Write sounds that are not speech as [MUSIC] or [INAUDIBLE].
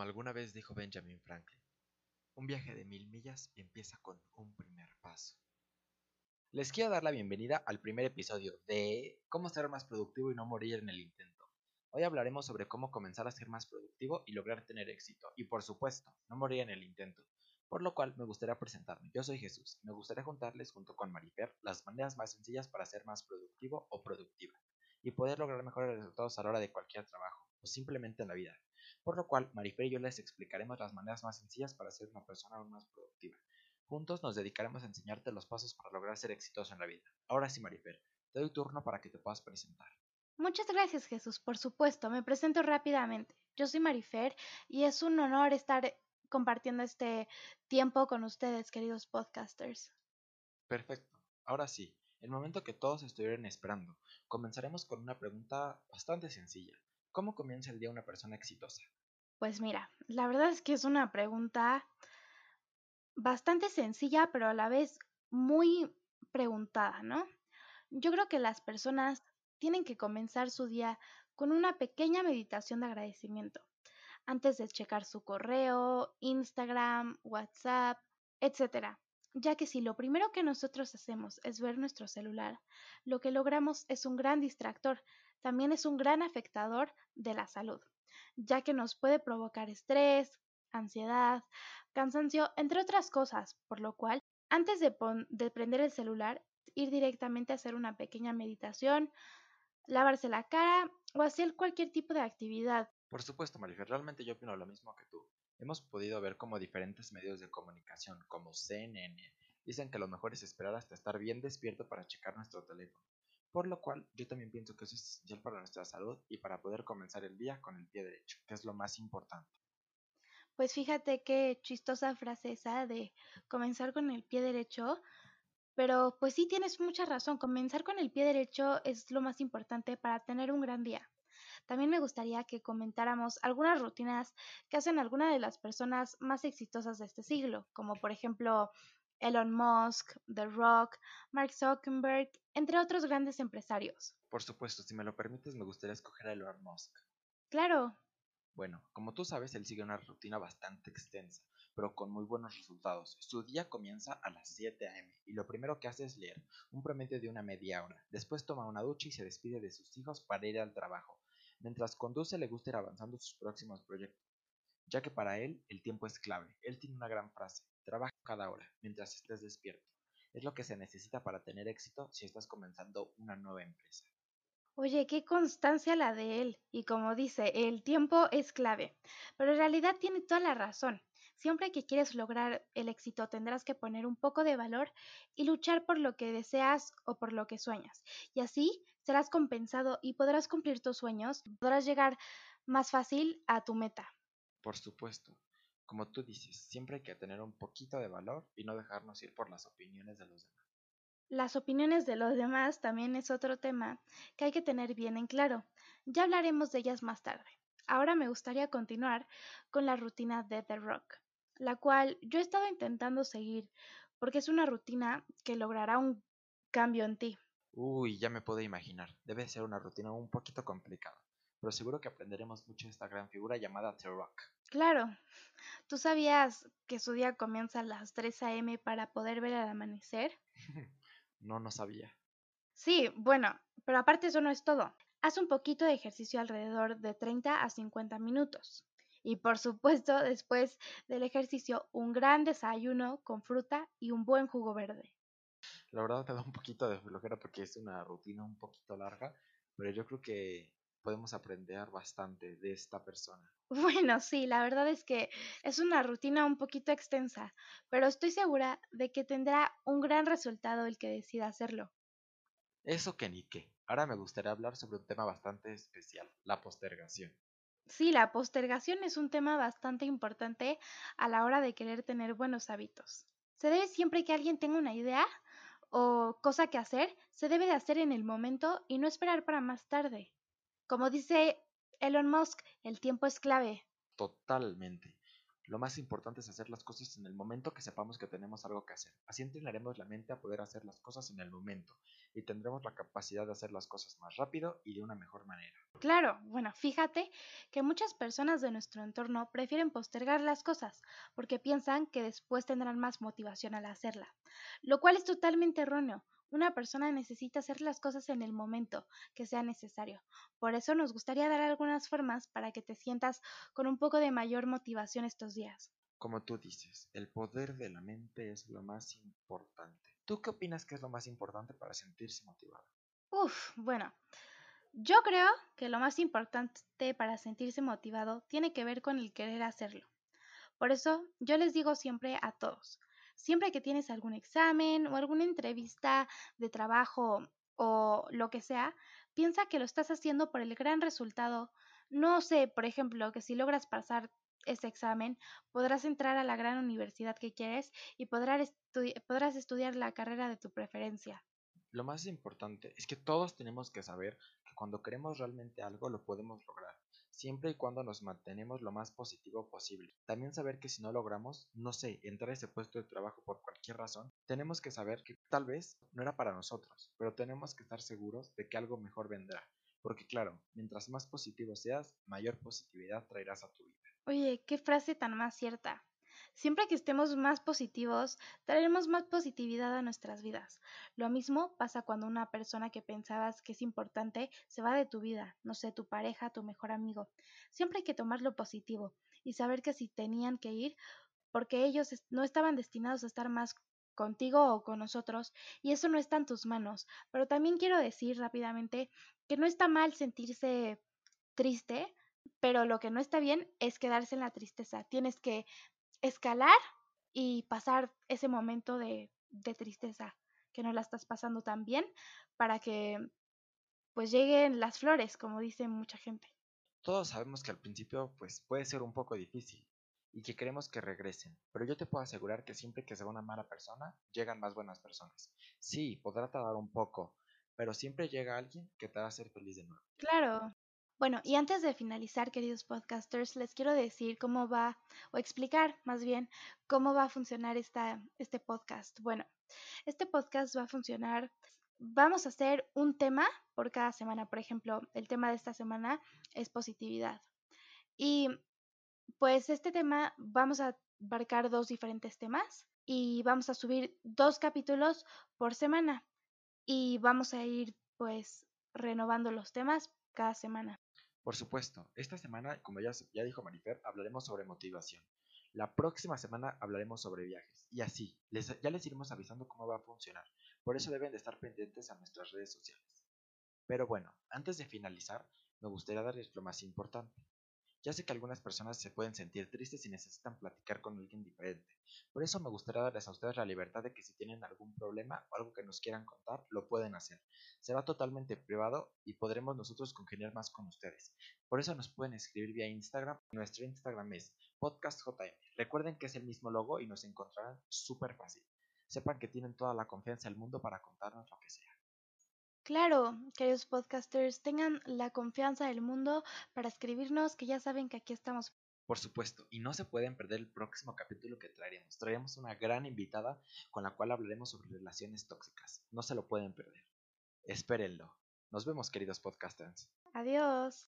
Como alguna vez dijo Benjamin Franklin, un viaje de mil millas empieza con un primer paso. Les quiero dar la bienvenida al primer episodio de Cómo ser más productivo y no morir en el intento. Hoy hablaremos sobre cómo comenzar a ser más productivo y lograr tener éxito, y por supuesto, no morir en el intento. Por lo cual me gustaría presentarme. Yo soy Jesús y me gustaría juntarles junto con Marifer las maneras más sencillas para ser más productivo o productiva y poder lograr mejores resultados a la hora de cualquier trabajo o simplemente en la vida. Por lo cual, Marifer y yo les explicaremos las maneras más sencillas para ser una persona aún más productiva. Juntos nos dedicaremos a enseñarte los pasos para lograr ser exitoso en la vida. Ahora sí, Marifer, te doy turno para que te puedas presentar. Muchas gracias, Jesús. Por supuesto, me presento rápidamente. Yo soy Marifer y es un honor estar compartiendo este tiempo con ustedes, queridos podcasters. Perfecto. Ahora sí, el momento que todos estuvieron esperando, comenzaremos con una pregunta bastante sencilla. ¿Cómo comienza el día una persona exitosa? Pues mira, la verdad es que es una pregunta bastante sencilla, pero a la vez muy preguntada, ¿no? Yo creo que las personas tienen que comenzar su día con una pequeña meditación de agradecimiento antes de checar su correo, Instagram, WhatsApp, etc. Ya que si lo primero que nosotros hacemos es ver nuestro celular, lo que logramos es un gran distractor, también es un gran afectador de la salud, ya que nos puede provocar estrés, ansiedad, cansancio, entre otras cosas, por lo cual, antes de, de prender el celular, ir directamente a hacer una pequeña meditación, lavarse la cara o hacer cualquier tipo de actividad. Por supuesto, Marifer, realmente yo opino lo mismo que tú. Hemos podido ver como diferentes medios de comunicación, como CNN, dicen que lo mejor es esperar hasta estar bien despierto para checar nuestro teléfono. Por lo cual, yo también pienso que eso es esencial para nuestra salud y para poder comenzar el día con el pie derecho, que es lo más importante. Pues fíjate qué chistosa frase esa de comenzar con el pie derecho, pero pues sí tienes mucha razón, comenzar con el pie derecho es lo más importante para tener un gran día. También me gustaría que comentáramos algunas rutinas que hacen algunas de las personas más exitosas de este siglo, como por ejemplo Elon Musk, The Rock, Mark Zuckerberg, entre otros grandes empresarios. Por supuesto, si me lo permites, me gustaría escoger a Elon Musk. Claro. Bueno, como tú sabes, él sigue una rutina bastante extensa pero con muy buenos resultados. Su día comienza a las 7 a.m. y lo primero que hace es leer, un promedio de una media hora. Después toma una ducha y se despide de sus hijos para ir al trabajo. Mientras conduce le gusta ir avanzando sus próximos proyectos, ya que para él el tiempo es clave. Él tiene una gran frase, trabaja cada hora, mientras estés despierto. Es lo que se necesita para tener éxito si estás comenzando una nueva empresa. Oye, qué constancia la de él. Y como dice, el tiempo es clave. Pero en realidad tiene toda la razón. Siempre que quieres lograr el éxito tendrás que poner un poco de valor y luchar por lo que deseas o por lo que sueñas. Y así serás compensado y podrás cumplir tus sueños, podrás llegar más fácil a tu meta. Por supuesto. Como tú dices, siempre hay que tener un poquito de valor y no dejarnos ir por las opiniones de los demás. Las opiniones de los demás también es otro tema que hay que tener bien en claro. Ya hablaremos de ellas más tarde. Ahora me gustaría continuar con la rutina de The Rock la cual yo he estado intentando seguir, porque es una rutina que logrará un cambio en ti. Uy, ya me puedo imaginar. Debe ser una rutina un poquito complicada, pero seguro que aprenderemos mucho de esta gran figura llamada The Rock. Claro. ¿Tú sabías que su día comienza a las 3 a.m. para poder ver el amanecer? [LAUGHS] no, no sabía. Sí, bueno, pero aparte eso no es todo. Haz un poquito de ejercicio alrededor de 30 a 50 minutos. Y por supuesto, [LAUGHS] después del ejercicio, un gran desayuno con fruta y un buen jugo verde. La verdad me da un poquito de flojera porque es una rutina un poquito larga, pero yo creo que podemos aprender bastante de esta persona. Bueno, sí, la verdad es que es una rutina un poquito extensa, pero estoy segura de que tendrá un gran resultado el que decida hacerlo. Eso que ni qué. Ahora me gustaría hablar sobre un tema bastante especial, la postergación. Sí, la postergación es un tema bastante importante a la hora de querer tener buenos hábitos. Se debe siempre que alguien tenga una idea o cosa que hacer, se debe de hacer en el momento y no esperar para más tarde. Como dice Elon Musk, el tiempo es clave. Totalmente. Lo más importante es hacer las cosas en el momento que sepamos que tenemos algo que hacer. Así entrenaremos la mente a poder hacer las cosas en el momento y tendremos la capacidad de hacer las cosas más rápido y de una mejor manera. Claro, bueno, fíjate que muchas personas de nuestro entorno prefieren postergar las cosas porque piensan que después tendrán más motivación al hacerla, lo cual es totalmente erróneo. Una persona necesita hacer las cosas en el momento que sea necesario. Por eso nos gustaría dar algunas formas para que te sientas con un poco de mayor motivación estos días. Como tú dices, el poder de la mente es lo más importante. ¿Tú qué opinas que es lo más importante para sentirse motivado? Uf, bueno, yo creo que lo más importante para sentirse motivado tiene que ver con el querer hacerlo. Por eso yo les digo siempre a todos, siempre que tienes algún examen o alguna entrevista de trabajo o lo que sea, piensa que lo estás haciendo por el gran resultado. No sé, por ejemplo, que si logras pasar ese examen, podrás entrar a la gran universidad que quieres y podrás, estudiar la carrera de tu preferencia. Lo más importante es que todos tenemos que saber que cuando queremos realmente algo lo podemos lograr siempre y cuando nos mantenemos lo más positivo posible. También saber que si no logramos, no sé, entrar a ese puesto de trabajo por cualquier razón, tenemos que saber que tal vez no era para nosotros, pero tenemos que estar seguros de que algo mejor vendrá. Porque claro, mientras más positivo seas, mayor positividad traerás a tu vida. Oye, qué frase tan más cierta. Siempre que estemos más positivos, traeremos más positividad a nuestras vidas. Lo mismo pasa cuando una persona que pensabas que es importante se va de tu vida, no sé, tu pareja, tu mejor amigo. Siempre hay que tomar lo positivo y saber que si tenían que ir, porque ellos no estaban destinados a estar más contigo o con nosotros, y eso no está en tus manos. Pero también quiero decir rápidamente que no está mal sentirse triste, pero lo que no está bien es quedarse en la tristeza. Tienes que escalar y pasar ese momento de, de tristeza que no la estás pasando tan bien para que pues lleguen las flores, como dice mucha gente. Todos sabemos que al principio pues puede ser un poco difícil y que queremos que regresen, pero yo te puedo asegurar que siempre que se va una mala persona, llegan más buenas personas. Sí, podrá tardar un poco, pero siempre llega alguien que te va a hacer feliz de nuevo. Claro, bueno, y antes de finalizar, queridos podcasters, les quiero decir cómo va, o explicar más bien, cómo va a funcionar esta, este podcast. Bueno, este podcast va a funcionar, vamos a hacer un tema por cada semana. Por ejemplo, el tema de esta semana es positividad. Y pues este tema vamos a abarcar dos diferentes temas y vamos a subir dos capítulos por semana y vamos a ir pues renovando los temas cada semana. Por supuesto, esta semana, como ya, dijo Marifer, hablaremos sobre motivación. La próxima semana hablaremos sobre viajes. Y así, ya les iremos avisando cómo va a funcionar. Por eso deben de estar pendientes a nuestras redes sociales. Pero bueno, antes de finalizar, me gustaría darles lo más importante. Ya sé que algunas personas se pueden sentir tristes y necesitan platicar con alguien diferente. Por eso me gustaría darles a ustedes la libertad de que si tienen algún problema o algo que nos quieran contar, lo pueden hacer. Será totalmente privado y podremos nosotros congeniar más con ustedes. Por eso nos pueden escribir vía Instagram. Nuestro Instagram es podcastjm. Recuerden que es el mismo logo y nos encontrarán súper fácil. Sepan que tienen toda la confianza del mundo para contarnos lo que sea. Claro, queridos podcasters, tengan la confianza del mundo para escribirnos, que ya saben que aquí estamos. Por supuesto, y no se pueden perder el próximo capítulo que traeremos. Traeremos una gran invitada con la cual hablaremos sobre relaciones tóxicas. No se lo pueden perder. Espérenlo. Nos vemos, queridos podcasters. Adiós.